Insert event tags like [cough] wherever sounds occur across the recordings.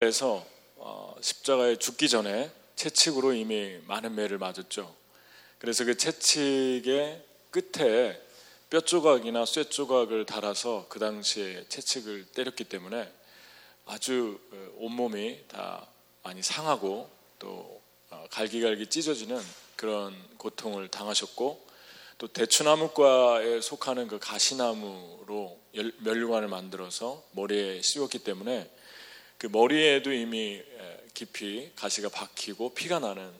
그래서 어, 십자가에 죽기 전에 채찍으로 이미 많은 매를 맞았죠. 그래서 그 채찍의 끝에 뼈 조각이나 쇠 조각을 달아서 그 당시에 채찍을 때렸기 때문에 아주 어, 온몸이 다 많이 상하고 또 어, 갈기갈기 찢어지는 그런 고통을 당하셨고 또 대추나무과에 속하는 그 가시나무로 멸류관을 만들어서 머리에 씌웠기 때문에 그 머리에도 이미 깊이 가시가 박히고 피가 나는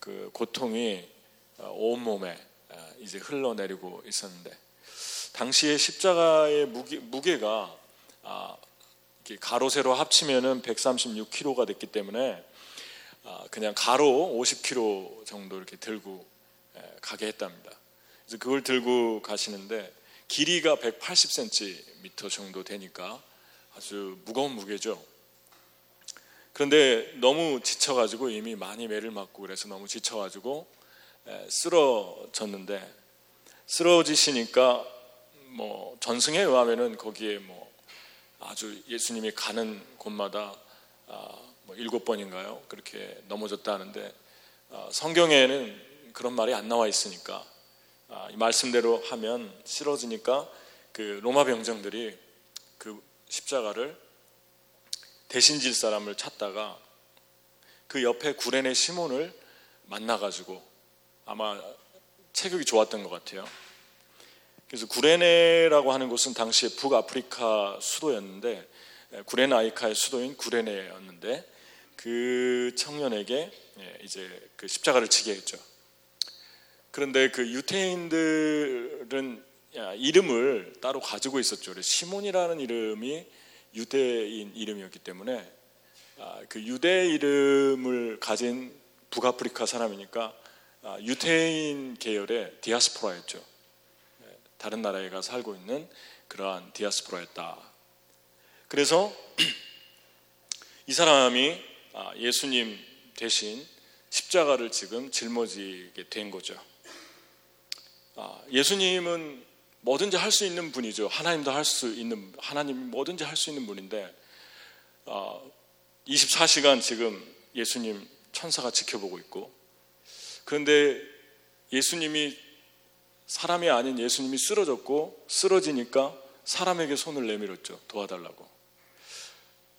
그 고통이 어, 온 몸에 이제 흘러내리고 있었는데 당시에 십자가의 무게, 아, 가로 세로 합치면은 136kg가 됐기 때문에 아, 그냥 가로 50kg 정도 이렇게 들고 가게 했답니다. 그래서 그걸 들고 가시는데 길이가 180cm 정도 되니까 아주 무거운 무게죠. 그런데 너무 지쳐가지고 이미 많이 매를 맞고 그래서 너무 지쳐가지고 쓰러졌는데 쓰러지시니까 뭐 전승에 의하면은 거기에 뭐 아주 예수님이 가는 곳마다 아, 뭐 일곱 번인가요? 그렇게 넘어졌다 하는데 아, 성경에는 그런 말이 안 나와 있으니까 아, 이 말씀대로 하면 쓰러지니까 그 로마 병정들이 그 십자가를 대신 질 사람을 찾다가 그 옆에 구레네 시몬을 만나가지고 아마 체격이 좋았던 것 같아요. 그래서 구레네라고 하는 곳은 당시에 북아프리카 수도였는데 구레나이카의 수도인 구레네였는데 그 청년에게 예, 이제 그 십자가를 지게 했죠. 그런데 그 유태인들은 이름을 따로 가지고 있었죠. 시몬이라는 이름이 유대인 이름이었기 때문에 아, 그 유대 이름을 가진 북아프리카 사람이니까 아, 유태인 계열의 디아스포라였죠. 다른 나라에 가서 살고 있는 그러한 디아스포라였다. 그래서 [clears throat] 이 사람이 아, 예수님 대신 십자가를 지금 짊어지게 된 거죠. 아, 예수님은 뭐든지 할 수 있는 분이죠. 하나님도 할 수 있는 하나님 뭐든지 할 수 있는 분인데 24시간 아, 지금 예수님 천사가 지켜보고 있고 그런데 예수님이 사람이 아닌 예수님이 쓰러졌고 쓰러지니까 사람에게 손을 내밀었죠. 도와달라고.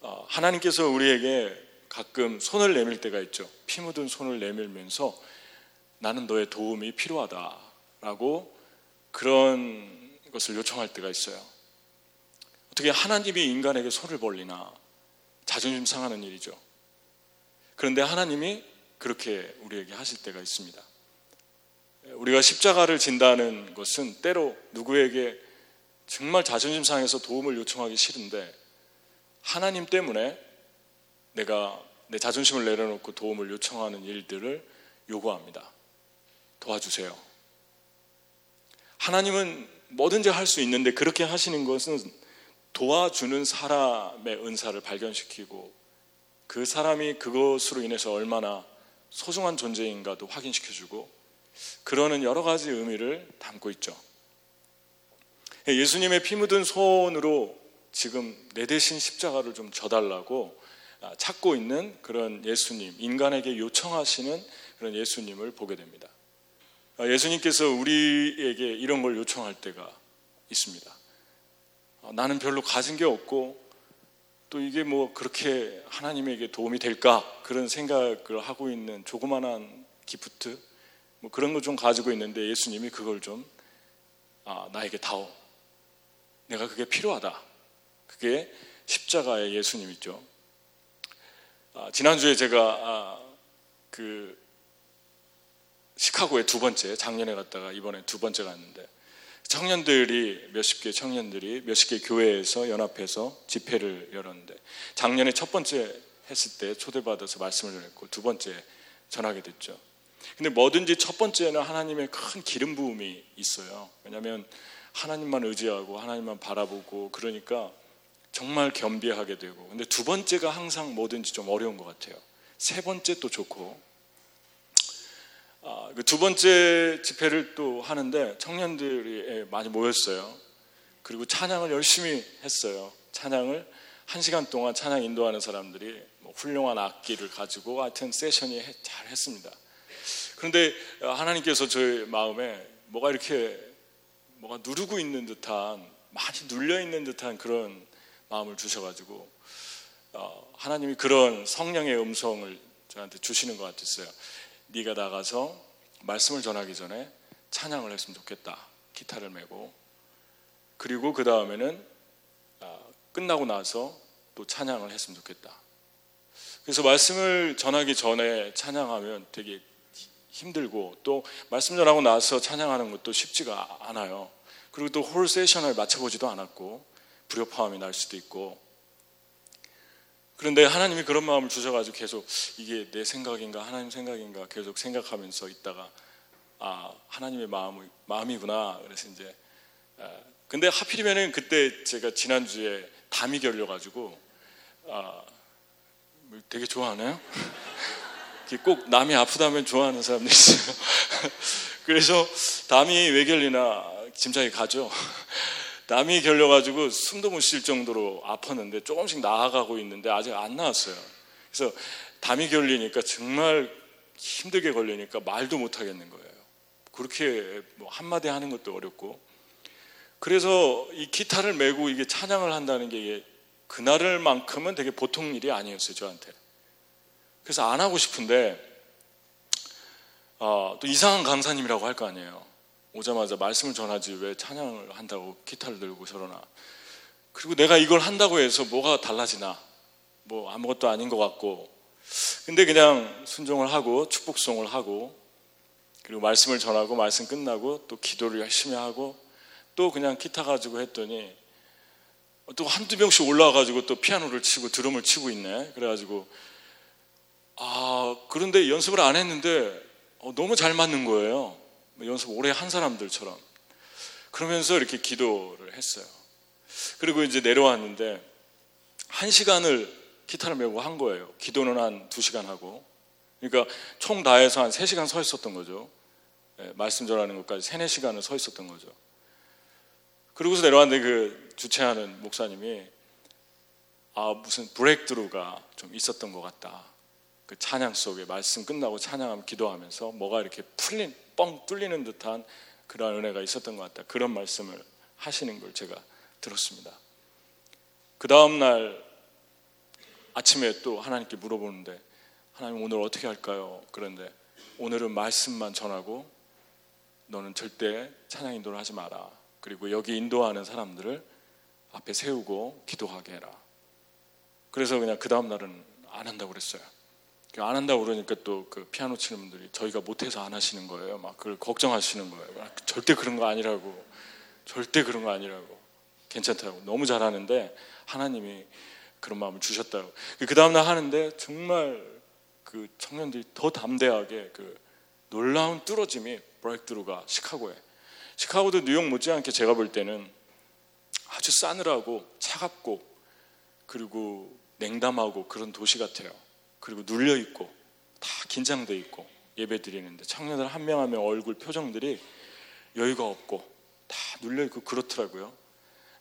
아, 하나님께서 우리에게 가끔 손을 내밀 때가 있죠. 피 묻은 손을 내밀면서 나는 너의 도움이 필요하다라고 그런 것을 요청할 때가 있어요. 어떻게 하나님이 인간에게 손을 벌리나 자존심 상하는 일이죠. 그런데 하나님이 그렇게 우리에게 하실 때가 있습니다. 우리가 십자가를 진다는 것은 때로 누구에게 정말 자존심 상해서 도움을 요청하기 싫은데 하나님 때문에 내가 내 자존심을 내려놓고 도움을 요청하는 일들을 요구합니다. 도와주세요. 하나님은 뭐든지 할 수 있는데 그렇게 하시는 것은 도와주는 사람의 은사를 발견시키고 그 사람이 그것으로 인해서 얼마나 소중한 존재인가도 확인시켜주고 그러는 여러 가지 의미를 담고 있죠. 예수님의 피 묻은 손으로 지금 내 대신 십자가를 좀 져달라고 찾고 있는 그런 예수님, 인간에게 요청하시는 그런 예수님을 보게 됩니다. 예수님께서 우리에게 이런 걸 요청할 때가 있습니다. 나는 별로 가진 게 없고 또 이게 뭐 그렇게 하나님에게 도움이 될까 그런 생각을 하고 있는 조그만한 기프트 뭐 그런 거 좀 가지고 있는데 예수님이 그걸 좀 아, 나에게 다오. 내가 그게 필요하다. 그게 십자가의 예수님이죠. 아, 지난주에 제가 아, 그 시카고에 두 번째 작년에 갔다가 이번에 두 번째 갔는데 청년들이 몇십 개 청년들이 몇십 개 교회에서 연합해서 집회를 열었는데 작년에 첫 번째 했을 때 초대받아서 말씀을 전했고 두 번째 전하게 됐죠. 근데 뭐든지 첫 번째는 하나님의 큰 기름 부음이 있어요. 왜냐하면 하나님만 의지하고 하나님만 바라보고 그러니까 정말 겸비하게 되고 근데 두 번째가 항상 뭐든지 좀 어려운 것 같아요. 세 번째 또 좋고 두 번째 집회를 또 하는데 청년들이 많이 모였어요. 그리고 찬양을 열심히 했어요. 찬양을 한 시간 동안 찬양 인도하는 사람들이 뭐 훌륭한 악기를 가지고 하여튼 세션이 잘 했습니다. 그런데 하나님께서 저의 마음에 뭐가 이렇게 뭐가 누르고 있는 듯한 많이 눌려 있는 듯한 그런 마음을 주셔가지고 어, 하나님이 그런 성령의 음성을 저한테 주시는 것 같았어요. 네가 나가서 말씀을 전하기 전에 찬양을 했으면 좋겠다. 기타를 메고 그리고 그 다음에는 아, 끝나고 나서 또 찬양을 했으면 좋겠다. 그래서 말씀을 전하기 전에 찬양하면 되게 힘들고 또 말씀 전하고 나서 찬양하는 것도 쉽지가 않아요. 그리고 또 홀 세션을 맞춰보지도 않았고 불협화음이 날 수도 있고 그런데 하나님이 그런 마음을 주셔가지고 계속 이게 내 생각인가 하나님 생각인가 계속 생각하면서 있다가 아 하나님의 마음 마음이구나 그래서 이제 아, 근데 하필이면은 그때 제가 지난 주에 담이 결려가지고 아 되게 좋아하나요? [laughs] 꼭 남이 아프다면 좋아하는 사람들 있어요. [laughs] 그래서 담이 왜 결리나 짐작이 가죠. 담이 결려가지고 숨도 못 쉴 정도로 아팠는데 조금씩 나아가고 있는데 아직 안 나왔어요. 그래서 담이 결리니까 정말 힘들게 걸리니까 말도 못 하겠는 거예요. 그렇게 뭐 한마디 하는 것도 어렵고. 그래서 이 기타를 메고 이게 찬양을 한다는 게 그날을만큼은 되게 보통 일이 아니었어요, 저한테. 그래서 안 하고 싶은데, 어, 또 이상한 강사님이라고 할 거 아니에요. 오자마자 말씀을 전하지 왜 찬양을 한다고 기타를 들고 저러나. 그리고 내가 이걸 한다고 해서 뭐가 달라지나. 뭐 아무것도 아닌 것 같고. 근데 그냥 순종을 하고 축복송을 하고 그리고 말씀을 전하고 말씀 끝나고 또 기도를 열심히 하고 또 그냥 기타 가지고 했더니 또 한두 명씩 올라와가지고 또 피아노를 치고 드럼을 치고 있네. 그래가지고 아 그런데 연습을 안 했는데 어, 너무 잘 맞는 거예요. 뭐 연습 오래 한 사람들처럼 그러면서 이렇게 기도를 했어요. 그리고 이제 내려왔는데 한 시간을 기타를 메고 한 거예요. 기도는 한 두 시간 하고. 그러니까 총 다 해서 한 세 시간 서 있었던 거죠. 네, 말씀 전하는 것까지 세네 시간을 서 있었던 거죠. 그러고서 내려왔는데 그 주최하는 목사님이 아, 무슨 브레이크드루가 좀 있었던 것 같다. 그 찬양 속에 말씀 끝나고 찬양하면 기도하면서 뭐가 이렇게 풀린 뻥 뚫리는 듯한 그러한 은혜가 있었던 것 같다. 그런 말씀을 하시는 걸 제가 들었습니다. 그 다음 날 아침에 또 하나님께 물어보는데 하나님 오늘 어떻게 할까요? 그런데 오늘은 말씀만 전하고 너는 절대 찬양 인도를 하지 마라. 그리고 여기 인도하는 사람들을 앞에 세우고 기도하게 해라. 그래서 그냥 그 다음 날은 안 한다고 그랬어요. 안 한다고 그러니까 또 그 피아노 치는 분들이 저희가 못해서 안 하시는 거예요. 막 그걸 걱정하시는 거예요. 절대 그런 거 아니라고. 절대 그런 거 아니라고. 괜찮다고. 너무 잘하는데 하나님이 그런 마음을 주셨다고. 그 다음날 하는데 정말 그 청년들이 더 담대하게 그 놀라운 뚫어짐이 브레이크드루가 시카고에. 시카고도 뉴욕 못지않게 제가 볼 때는 아주 싸늘하고 차갑고 그리고 냉담하고 그런 도시 같아요. 그리고 눌려 있고 다 긴장돼 있고 예배 드리는데 청년들 한 명 한 명 얼굴 표정들이 여유가 없고 다 눌려 있고 그렇더라고요.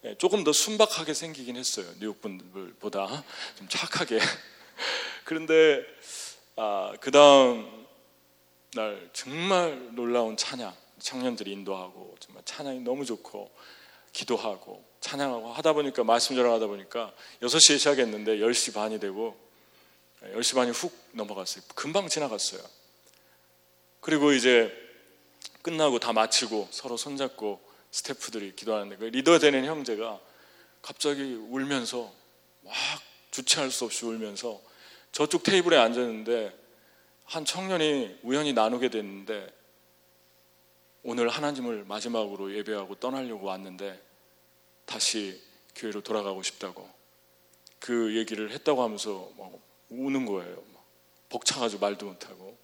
예, 조금 더 순박하게 생기긴 했어요. 뉴욕 분들보다 좀 착하게. [laughs] 그런데 아, 그 다음 날 정말 놀라운 찬양 청년들이 인도하고 정말 찬양이 너무 좋고 기도하고 찬양하고 하다 보니까 말씀 전하다 보니까 6시에 시작했는데 10시 반이 되고 10시 반이 훅 넘어갔어요. 금방 지나갔어요. 그리고 이제 끝나고 다 마치고 서로 손잡고 스태프들이 기도하는데 그 리더 되는 형제가 갑자기 울면서 막 주체할 수 없이 울면서 저쪽 테이블에 앉았는데 한 청년이 우연히 나누게 됐는데 오늘 하나님을 마지막으로 예배하고 떠나려고 왔는데 다시 교회로 돌아가고 싶다고 그 얘기를 했다고 하면서 우는 거예요. 벅차가지고 말도 못하고.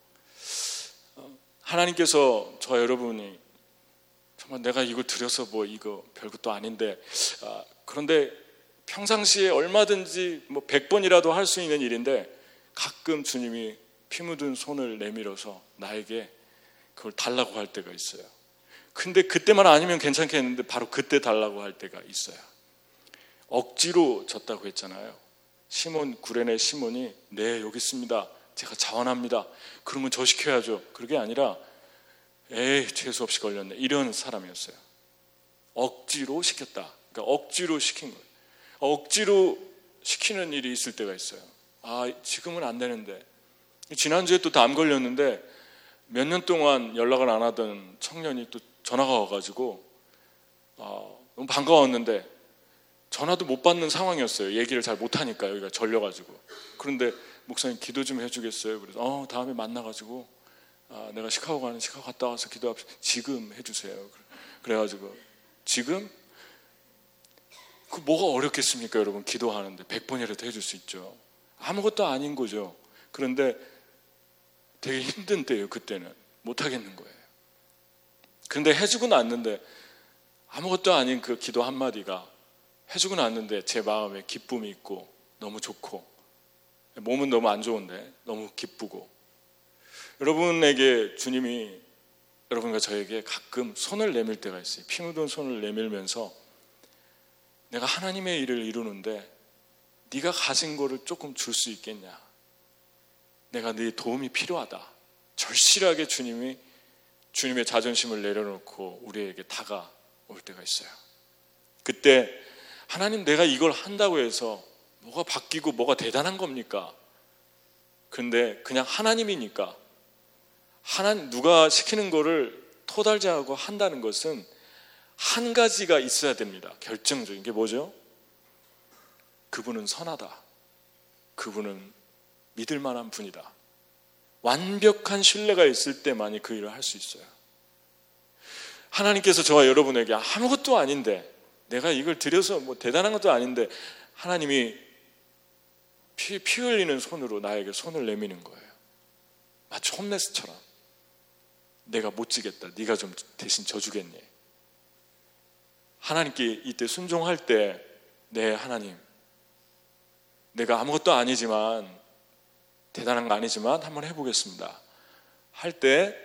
어, 하나님께서 저 여러분이 정말 내가 이거 드려서 뭐 이거 별것도 아닌데 아, 그런데 평상시에 얼마든지 뭐 100번이라도 할 수 있는 일인데 가끔 주님이 피 묻은 손을 내밀어서 나에게 그걸 달라고 할 때가 있어요. 근데 그때만 아니면 괜찮겠는데 바로 그때 달라고 할 때가 있어요. 억지로 졌다고 했잖아요. 시몬 구레네 시몬이 네 여기 있습니다. 제가 자원합니다. 그러면 저 시켜야죠. 그게 아니라 에이 재수 없이 걸렸네 이런 사람이었어요. 억지로 시켰다. 그러니까 억지로 시킨 거예요. 억지로 시키는 일이 있을 때가 있어요. 아 지금은 안 되는데 지난주에 또 담 걸렸는데 몇 년 동안 연락을 안 하던 청년이 또 전화가 와가지고 아, 너무 반가웠는데 전화도 못 받는 상황이었어요. 얘기를 잘 못하니까 여기가 절려가지고. 그런데 목사님 기도 좀 해주겠어요. 그래서 어 다음에 만나가지고 아, 내가 시카고 가는 시카고 갔다 와서 기도합시다. 지금 해주세요. 그래가지고 지금 그 뭐가 어렵겠습니까, 여러분? 기도하는데 100번이라도 해줄 수 있죠. 아무것도 아닌 거죠. 그런데 되게 힘든 때예요, 그때는. 못 하겠는 거예요. 그런데 해주고 났는데 아무것도 아닌 그 기도 한마디가 해주고 났는데 제 마음에 기쁨이 있고 너무 좋고 몸은 너무 안 좋은데 너무 기쁘고 여러분에게 주님이 여러분과 저에게 가끔 손을 내밀 때가 있어요. 피 묻은 손을 내밀면서 내가 하나님의 일을 이루는데 네가 가진 거를 조금 줄 수 있겠냐? 내가 네 도움이 필요하다. 절실하게 주님이 주님의 자존심을 내려놓고 우리에게 다가올 때가 있어요. 그때 하나님 내가 이걸 한다고 해서 뭐가 바뀌고 뭐가 대단한 겁니까? 근데 그냥 하나님이니까 하나님 누가 시키는 거를 토달자하고 한다는 것은 한 가지가 있어야 됩니다. 결정적인 게 뭐죠? 그분은 선하다. 그분은 믿을 만한 분이다. 완벽한 신뢰가 있을 때만이 그 일을 할 수 있어요. 하나님께서 저와 여러분에게 아무것도 아닌데 내가 이걸 드려서 뭐 대단한 것도 아닌데 하나님이 피, 피 흘리는 손으로 나에게 손을 내미는 거예요. 마치 홈레스처럼 내가 못 지겠다. 네가 좀 대신 져주겠니? 하나님께 이때 순종할 때, 네, 하나님. 내가 아무것도 아니지만, 대단한 거 아니지만 한번 해보겠습니다. 할 때,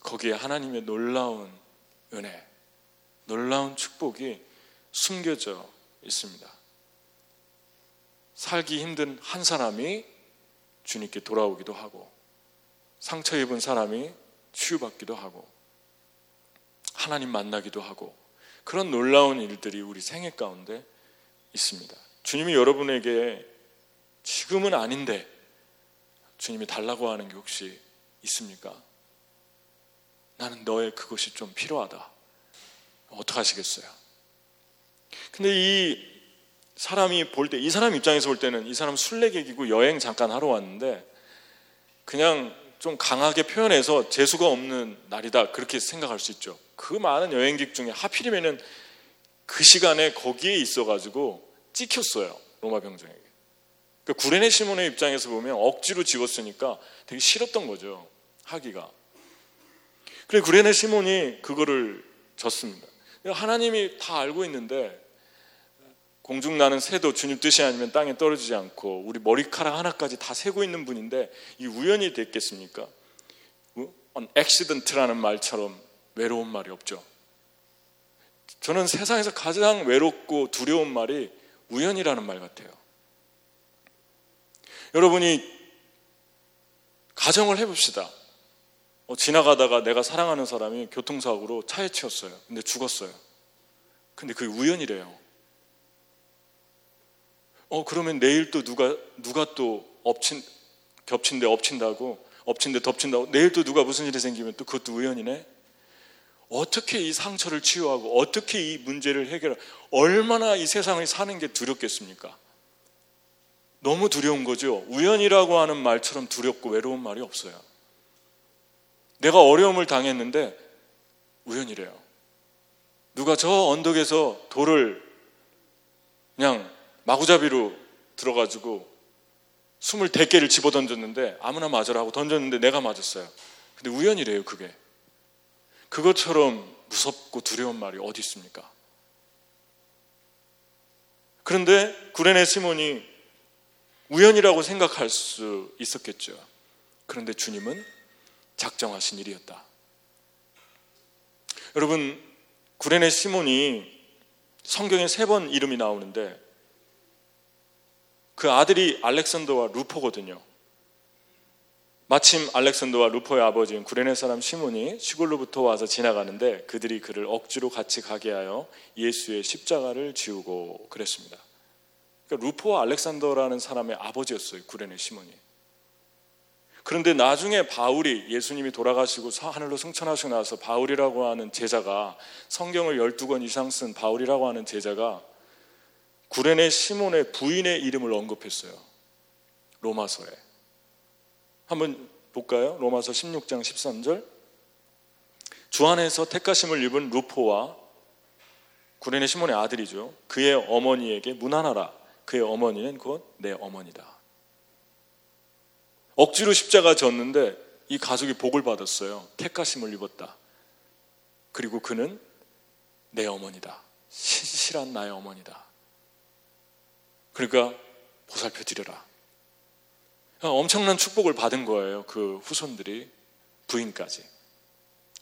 거기에 하나님의 놀라운 은혜, 놀라운 축복이 숨겨져 있습니다. 살기 힘든 한 사람이 주님께 돌아오기도 하고, 상처 입은 사람이 치유받기도 하고, 하나님 만나기도 하고, 그런 놀라운 일들이 우리 생애 가운데 있습니다. 주님이 여러분에게 지금은 아닌데 주님이 달라고 하는 게 혹시 있습니까? 나는 너의 그것이 좀 필요하다. 어떻게 하시겠어요? 근데 이 사람이 볼 때, 이 사람 입장에서 볼 때는 이 사람 순례객이고 여행 잠깐 하러 왔는데 그냥 좀 강하게 표현해서 재수가 없는 날이다. 그렇게 생각할 수 있죠. 그 많은 여행객 중에 하필이면은 그 시간에 거기에 있어가지고 찍혔어요. 로마 병정에게. 그러니까 구레네 시몬의 입장에서 보면 억지로 집었으니까 되게 싫었던 거죠. 하기가. 그래 구레네 시몬이 그거를 졌습니다. 하나님이 다 알고 있는데 공중 나는 새도 주님 뜻이 아니면 땅에 떨어지지 않고 우리 머리카락 하나까지 다 세고 있는 분인데 이 우연이 됐겠습니까? 어? accident라는 말처럼 외로운 말이 없죠. 저는 세상에서 가장 외롭고 두려운 말이 우연이라는 말 같아요. 여러분이 가정을 해봅시다. 어, 지나가다가 내가 사랑하는 사람이 교통사고로 차에 치였어요. 근데 죽었어요. 근데 그게 우연이래요. 어, 그러면 내일 또 누가, 누가 또 엎친, 겹친데 엎친다고, 엎친데 덮친다고, 내일 또 누가 무슨 일이 생기면 또 그것도 우연이네? 어떻게 이 상처를 치유하고 어떻게 이 문제를 해결하 얼마나 이 세상을 사는 게 두렵겠습니까? 너무 두려운 거죠. 우연이라고 하는 말처럼 두렵고 외로운 말이 없어요. 내가 어려움을 당했는데 우연이래요. 누가 저 언덕에서 돌을 그냥 마구잡이로 들어가지고 스물 대개를 집어 던졌는데 아무나 맞으라 하고 던졌는데 내가 맞았어요. 근데 우연이래요, 그게. 그것처럼 무섭고 두려운 말이 어디 있습니까? 그런데 구레네 시몬이 우연이라고 생각할 수 있었겠죠. 그런데 주님은 작정하신 일이었다. 여러분, 구레네 시몬이 성경에 세 번 이름이 나오는데 그 아들이 알렉산더와 루포거든요. 마침 알렉산더와 루포의 아버지인 구레네 사람 시몬이 시골로부터 와서 지나가는데 그들이 그를 억지로 같이 가게 하여 예수의 십자가를 지우고 그랬습니다. 그러니까 루포와 알렉산더라는 사람의 아버지였어요. 구레네 시몬이. 그런데 나중에 바울이 예수님이 돌아가시고 하늘로 승천하시고 나서 바울이라고 하는 제자가 성경을 12권 이상 쓴 바울이라고 하는 제자가 구레네 시몬의 부인의 이름을 언급했어요. 로마서에. 한번 볼까요? 로마서 16장 13절. 주 안에서 택하심을 입은 루포와 구레네 시몬의 아들이죠. 그의 어머니에게 문안하라. 그의 어머니는 곧 내 어머니다. 억지로 십자가 졌는데 이 가족이 복을 받았어요. 택하심을 입었다. 그리고 그는 내 어머니다. 신실한 나의 어머니다. 그러니까 보살펴 드려라. 엄청난 축복을 받은 거예요. 그 후손들이 부인까지.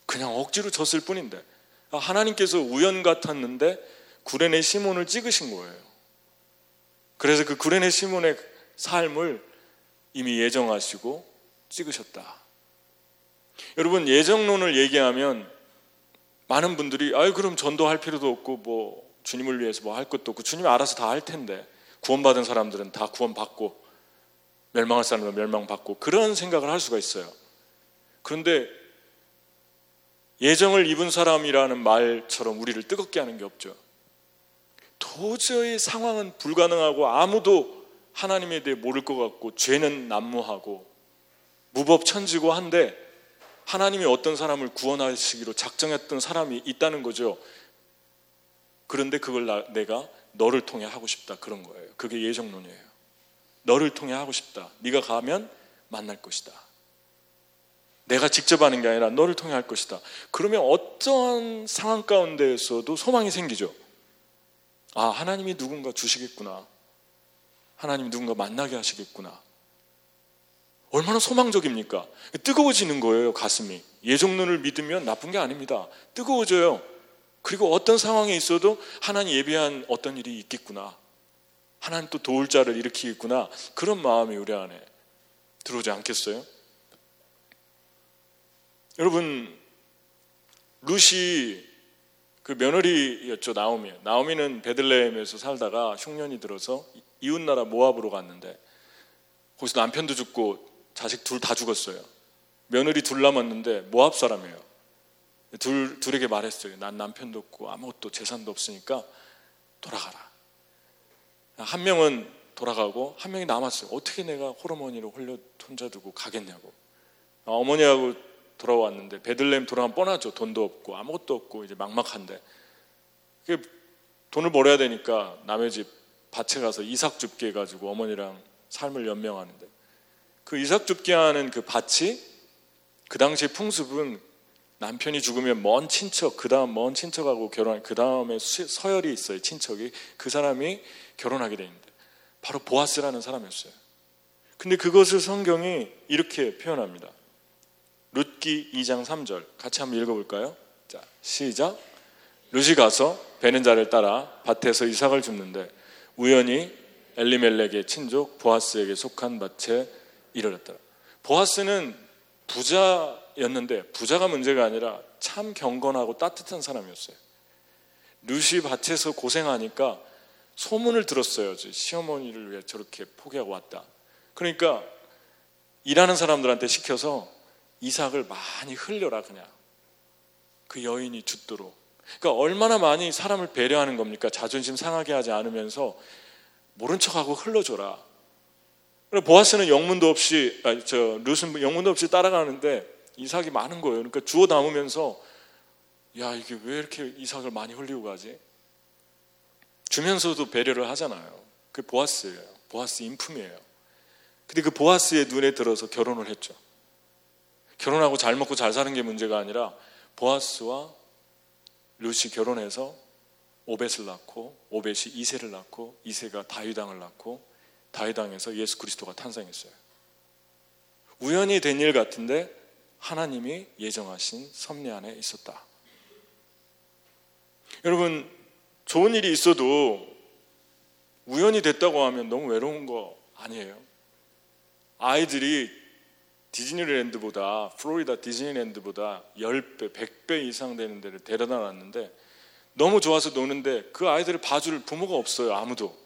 그냥 억지로 졌을 뿐인데 하나님께서 우연 같았는데 구레네 시몬을 찍으신 거예요. 그래서 그 구레네 시몬의 삶을 이미 예정하시고 찍으셨다. 여러분 예정론을 얘기하면 많은 분들이 아유 그럼 전도할 필요도 없고 뭐 주님을 위해서 뭐 할 것도 없고 주님이 알아서 다 할 텐데 구원받은 사람들은 다 구원받고 멸망할 사람은 멸망받고 그런 생각을 할 수가 있어요. 그런데 예정을 입은 사람이라는 말처럼 우리를 뜨겁게 하는 게 없죠. 도저히 상황은 불가능하고 아무도 하나님에 대해 모를 것 같고 죄는 난무하고 무법천지고 한데 하나님이 어떤 사람을 구원하시기로 작정했던 사람이 있다는 거죠. 그런데 그걸 나, 내가 너를 통해 하고 싶다 그런 거예요. 그게 예정론이에요. 너를 통해 하고 싶다. 네가 가면 만날 것이다. 내가 직접 하는 게 아니라 너를 통해 할 것이다. 그러면 어떤 상황 가운데에서도 소망이 생기죠. 아, 하나님이 누군가 주시겠구나. 하나님이 누군가 만나게 하시겠구나. 얼마나 소망적입니까? 뜨거워지는 거예요, 가슴이. 예정론을 믿으면 나쁜 게 아닙니다. 뜨거워져요. 그리고 어떤 상황에 있어도 하나님 예비한 어떤 일이 있겠구나. 하나님 또 도울 자를 일으키겠구나. 그런 마음이 우리 안에 들어오지 않겠어요? 여러분, 루시 그 며느리였죠, 나오미. 나오미는 베들레헴에서 살다가 흉년이 들어서 이웃나라 모압으로 갔는데 거기서 남편도 죽고 자식 둘 다 죽었어요. 며느리 둘 남았는데 모압 사람이에요. 둘, 둘에게 말했어요. 난 남편도 없고 아무것도 재산도 없으니까 돌아가라. 한 명은 돌아가고 한 명이 남았어요. 어떻게 내가 호르몬이로 홀려 혼자 두고 가겠냐고. 아, 어머니하고 돌아왔는데 베들레헴 돌아가면 뻔하죠. 돈도 없고 아무것도 없고 이제 막막한데 돈을 벌어야 되니까 남의 집 밭에 가서 이삭 줍게 해가지고 어머니랑 삶을 연명하는데 그 이삭 줍게 하는 그 밭이 그 당시 풍습은 남편이 죽으면 먼 친척, 그 다음 먼 친척하고 결혼, 그 다음에 서열이 있어요, 친척이. 그 사람이 결혼하게 돼 있는데. 바로 보아스라는 사람이었어요. 근데 그것을 성경이 이렇게 표현합니다. 룻기 2장 3절. 같이 한번 읽어볼까요? 자, 시작. 룻이 가서 베는 자를 따라 밭에서 이삭을 줍는데 우연히 엘리멜렉의 친족 보아스에게 속한 밭에 이르렀더라. 보아스는 부자 였는데 부자가 문제가 아니라 참 경건하고 따뜻한 사람이었어요. 루시 밭에서 고생하니까 소문을 들었어요. 시어머니를 위해 저렇게 포기하고 왔다. 그러니까 일하는 사람들한테 시켜서 이삭을 많이 흘려라 그냥. 그 여인이 죽도록. 그러니까 얼마나 많이 사람을 배려하는 겁니까? 자존심 상하게 하지 않으면서 모른 척하고 흘러줘라. 보아스는 영문도 없이, 아니, 저 루스는 영문도 없이 따라가는데 이삭이 많은 거예요. 그러니까 주워 담으면서 야 이게 왜 이렇게 이삭을 많이 흘리고 가지? 주면서도 배려를 하잖아요. 그 보아스예요. 보아스 인품이에요. 근데 그 보아스의 눈에 들어서 결혼을 했죠. 결혼하고 잘 먹고 잘 사는 게 문제가 아니라 보아스와 루시 결혼해서 오벳을 낳고 오벳이 이세를 낳고 이세가 다윗왕을 낳고 다윗왕에서 예수 그리스도가 탄생했어요. 우연히 된 일 같은데 하나님이 예정하신 섭리 안에 있었다. 여러분, 좋은 일이 있어도 우연히 됐다고 하면 너무 외로운 거 아니에요? 아이들이 디즈니랜드보다 플로리다 디즈니랜드보다 10배, 100배 이상 되는 데를 데려다 놨는데 너무 좋아서 노는데 그 아이들을 봐줄 부모가 없어요. 아무도.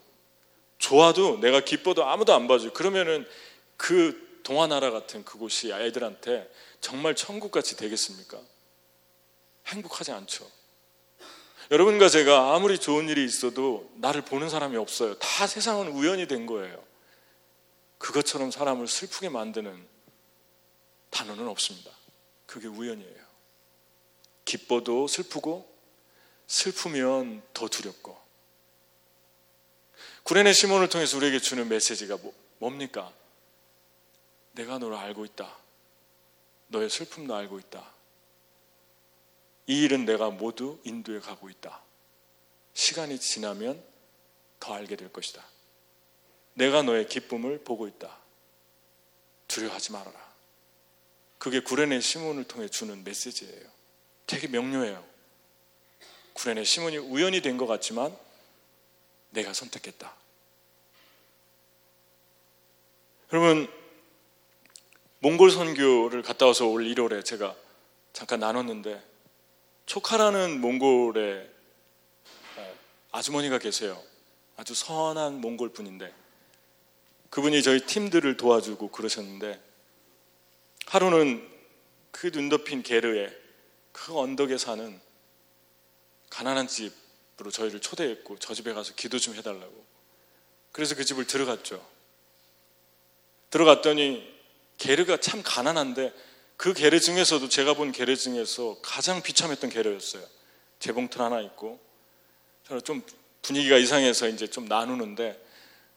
좋아도 내가 기뻐도 아무도 안 봐줘요. 그러면은 그 동화 나라 같은 그곳이 아이들한테 정말 천국같이 되겠습니까? 행복하지 않죠. 여러분과 제가 아무리 좋은 일이 있어도 나를 보는 사람이 없어요. 다 세상은 우연이 된 거예요. 그것처럼 사람을 슬프게 만드는 단어는 없습니다. 그게 우연이에요. 기뻐도 슬프고 슬프면 더 두렵고 구레네 시몬을 통해서 우리에게 주는 메시지가 뭐, 뭡니까? 내가 너를 알고 있다. 너의 슬픔도 알고 있다. 이 일은 내가 모두 인도에 가고 있다. 시간이 지나면 더 알게 될 것이다. 내가 너의 기쁨을 보고 있다. 두려워하지 말아라. 그게 구레네 시몬을 통해 주는 메시지예요. 되게 명료해요. 구레네 시몬이 우연히 된것 같지만 내가 선택했다. 여러분 몽골 선교를 갔다 와서 올 1월에 제가 잠깐 나눴는데 초카라는 몽골의 어, 아주머니가 계세요. 아주 선한 몽골 분인데 그분이 저희 팀들을 도와주고 그러셨는데 하루는 그 눈 덮인 게르에 그 언덕에 사는 가난한 집으로 저희를 초대했고 저 집에 가서 기도 좀 해달라고 그래서 그 집을 들어갔죠. 들어갔더니 게르가 참 가난한데 그 게르 중에서도 제가 본 게르 중에서 가장 비참했던 게르였어요. 재봉틀 하나 있고 저는 좀 분위기가 이상해서 이제 좀 나누는데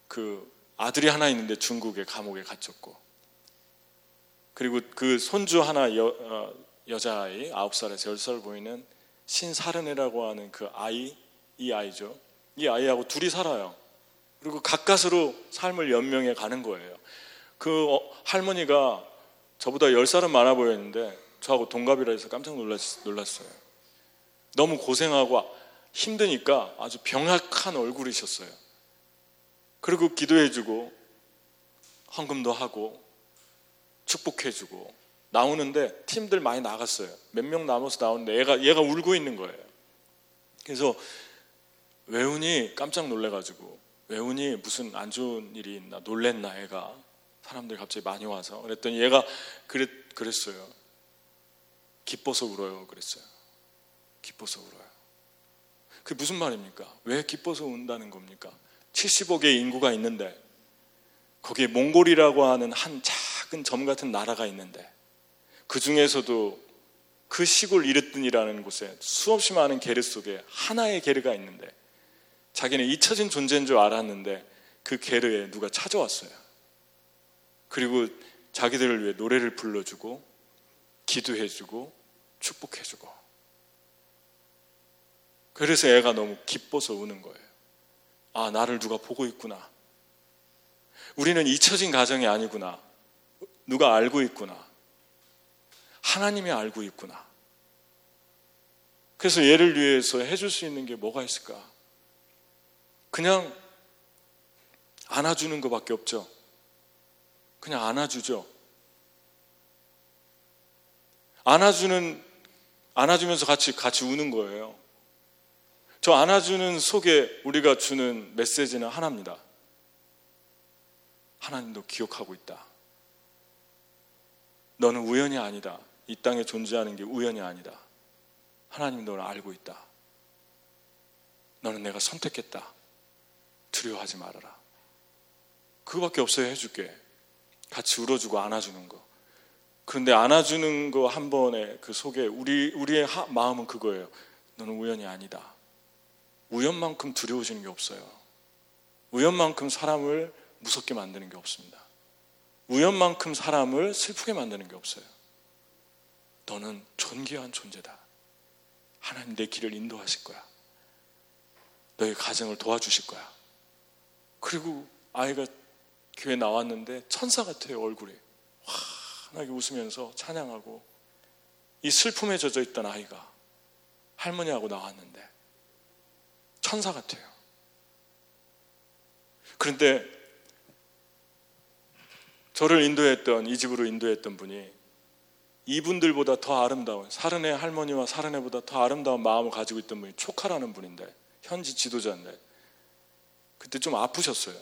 그 아들이 하나 있는데 중국의 감옥에 갇혔고 그리고 그 손주 하나 여, 어, 여자아이 아홉 살에서 열살 보이는 신사르네라고 하는 그 아이 이 아이죠. 이 아이하고 둘이 살아요. 그리고 가까스로 삶을 연명해 가는 거예요. 그 어, 할머니가 저보다 열 살은 많아 보였는데 저하고 동갑이라 해서 깜짝 놀랐, 놀랐 어요. 너무 고생하고 힘드니까 아주 병약한 얼굴이셨어요. 그리고 기도해주고 헌금도 하고 축복해주고 나오는데 팀들 많이 나갔어요. 몇 명 남아서 나오는데 얘가 얘가 울고 있는 거예요. 그래서 외운이 깜짝 놀래가지고 외운이 무슨 안 좋은 일이 있나 놀랬나 애가 사람들이 갑자기 많이 와서 그랬더니 얘가 그랬, 그랬어요. 기뻐서 울어요. 그랬어요. 기뻐서 울어요. 그게 무슨 말입니까? 왜 기뻐서 운다는 겁니까? 70억의 인구가 있는데 거기에 몽골이라고 하는 한 작은 점 같은 나라가 있는데 그 중에서도 그 시골 이르뜬이라는 곳에 수없이 많은 게르 속에 하나의 게르가 있는데 자기는 잊혀진 존재인 줄 알았는데 그 게르에 누가 찾아왔어요. 그리고 자기들을 위해 노래를 불러주고 기도해주고 축복해주고 그래서 애가 너무 기뻐서 우는 거예요. 아, 나를 누가 보고 있구나. 우리는 잊혀진 가정이 아니구나. 누가 알고 있구나. 하나님이 알고 있구나. 그래서 얘를 위해서 해줄 수 있는 게 뭐가 있을까? 그냥 안아주는 것밖에 없죠. 그냥 안아주죠. 안아주는, 안아주면서 같이, 같이 우는 거예요. 저 안아주는 속에 우리가 주는 메시지는 하나입니다. 하나님도 기억하고 있다. 너는 우연이 아니다. 이 땅에 존재하는 게 우연이 아니다. 하나님 너를 알고 있다. 너는 내가 선택했다. 두려워하지 말아라. 그거밖에 없어요. 해줄게. 같이 울어주고 안아주는 거. 그런데 안아주는 거 한 번에 그 속에 우리 우리의 하, 마음은 그거예요. 너는 우연이 아니다. 우연만큼 두려워지는 게 없어요. 우연만큼 사람을 무섭게 만드는 게 없습니다. 우연만큼 사람을 슬프게 만드는 게 없어요. 너는 존귀한 존재다. 하나님 내 길을 인도하실 거야. 너의 가정을 도와주실 거야. 그리고 아이가 교회 나왔는데 천사 같아요 얼굴이 환하게 웃으면서 찬양하고 이 슬픔에 젖어 있던 아이가 할머니하고 나왔는데 천사 같아요 그런데 저를 인도했던 이 집으로 인도했던 분이 이분들보다 더 아름다운 사른의 할머니와 사른의보다 더 아름다운 마음을 가지고 있던 분이 초카라는 분인데 현지 지도자인데 그때 좀 아프셨어요.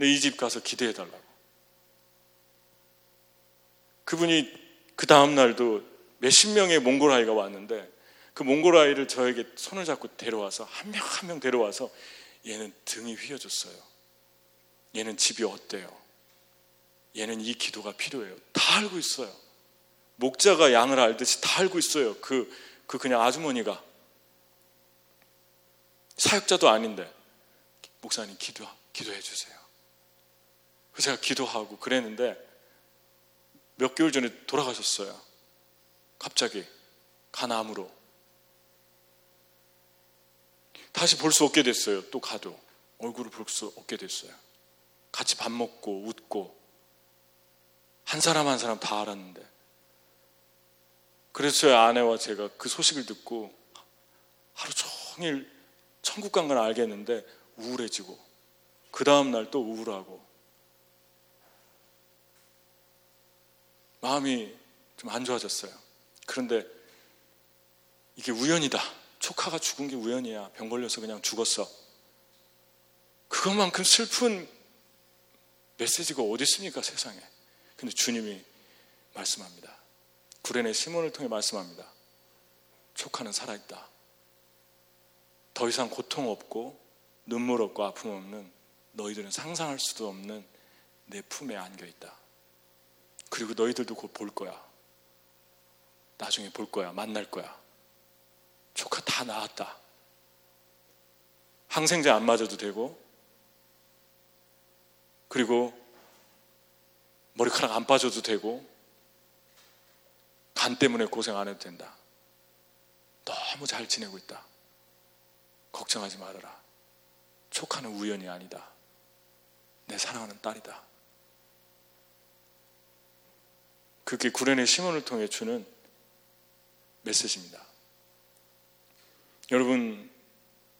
이 집 가서 기대해 달라고. 그분이 그 다음 날도 몇십 명의 몽골 아이가 왔는데 그 몽골 아이를 저에게 손을 잡고 데려와서 한 명 한 명 데려와서 얘는 등이 휘어졌어요. 얘는 집이 어때요? 얘는 이 기도가 필요해요. 다 알고 있어요. 목자가 양을 알듯이 다 알고 있어요. 그, 그 그냥 아주머니가. 사역자도 아닌데, 목사님 기도, 기도해 주세요. 그 제가 기도하고 그랬는데, 몇 개월 전에 돌아가셨어요. 갑자기, 간암으로. 다시 볼 수 없게 됐어요. 또 가도. 얼굴을 볼 수 없게 됐어요. 같이 밥 먹고 웃고 한 사람 한 사람 다 알았는데 그래서 아내와 제가 그 소식을 듣고 하루 종일 천국 간 건 알겠는데 우울해지고 그 다음 날 또 우울하고 마음이 좀 안 좋아졌어요. 그런데 이게 우연이다. 조카가 죽은 게 우연이야. 병 걸려서 그냥 죽었어. 그것만큼 슬픈 메시지가 어디 있습니까, 세상에. 근데 주님이 말씀합니다. 구레네 시몬을 통해 말씀합니다. 조카는 살아있다. 더 이상 고통 없고 눈물 없고 아픔 없는 너희들은 상상할 수도 없는 내 품에 안겨 있다. 그리고 너희들도 곧 볼 거야. 나중에 볼 거야. 만날 거야. 조카 다 나았다. 항생제 안 맞아도 되고, 그리고 머리카락 안 빠져도 되고, 간 때문에 고생 안 해도 된다. 너무 잘 지내고 있다. 걱정하지 말아라. 조카는 우연이 아니다. 내 사랑하는 딸이다. 그게 구련의 시몬을 통해 주는 메시지입니다. 여러분,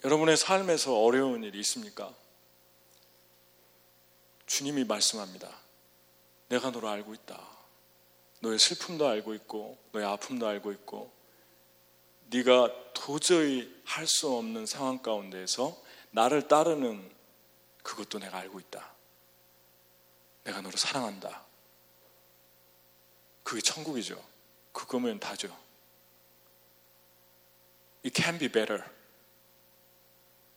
여러분의 삶에서 어려운 일이 있습니까? 주님이 말씀합니다. 내가 너를 알고 있다. 너의 슬픔도 알고 있고, 너의 아픔도 알고 있고, 네가 도저히 할 수 없는 상황 가운데에서 나를 따르는 그것도 내가 알고 있다. 내가 너를 사랑한다. 그게 천국이죠. 그거면 다죠. It can be better.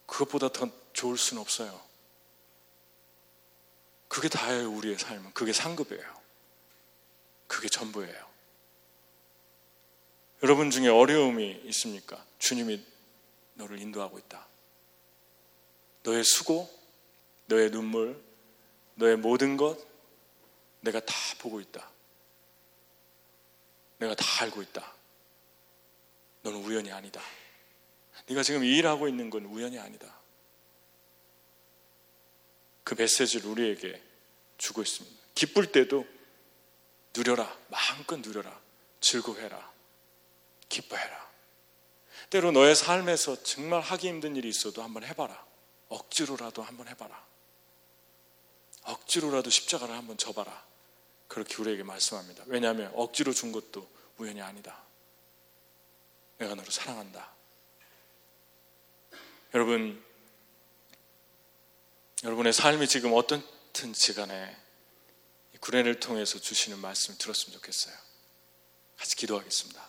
그것보다 더 좋을 수는 없어요. 그게 다예요, 우리의 삶은. 그게 상급이에요. 그게 전부예요. 여러분 중에 어려움이 있습니까? 주님이 너를 인도하고 있다. 너의 수고, 너의 눈물, 너의 모든 것, 내가 다 보고 있다. 내가 다 알고 있다. 너는 우연이 아니다. 네가 지금 일하고 있는 건 우연이 아니다. 그 메시지를 우리에게 주고 있습니다. 기쁠 때도 누려라. 마음껏 누려라. 즐거워해라. 기뻐해라. 때로 너의 삶에서 정말 하기 힘든 일이 있어도 한번 해봐라. 억지로라도 한번 해봐라. 억지로라도 십자가를 한번 져봐라. 그렇게 우리에게 말씀합니다. 왜냐하면 억지로 준 것도 우연이 아니다. 내가 너를 사랑한다. 여러분, 여러분의 삶이 지금 어떻든지 간에 구레를 통해서 주시는 말씀을 들었으면 좋겠어요. 같이 기도하겠습니다.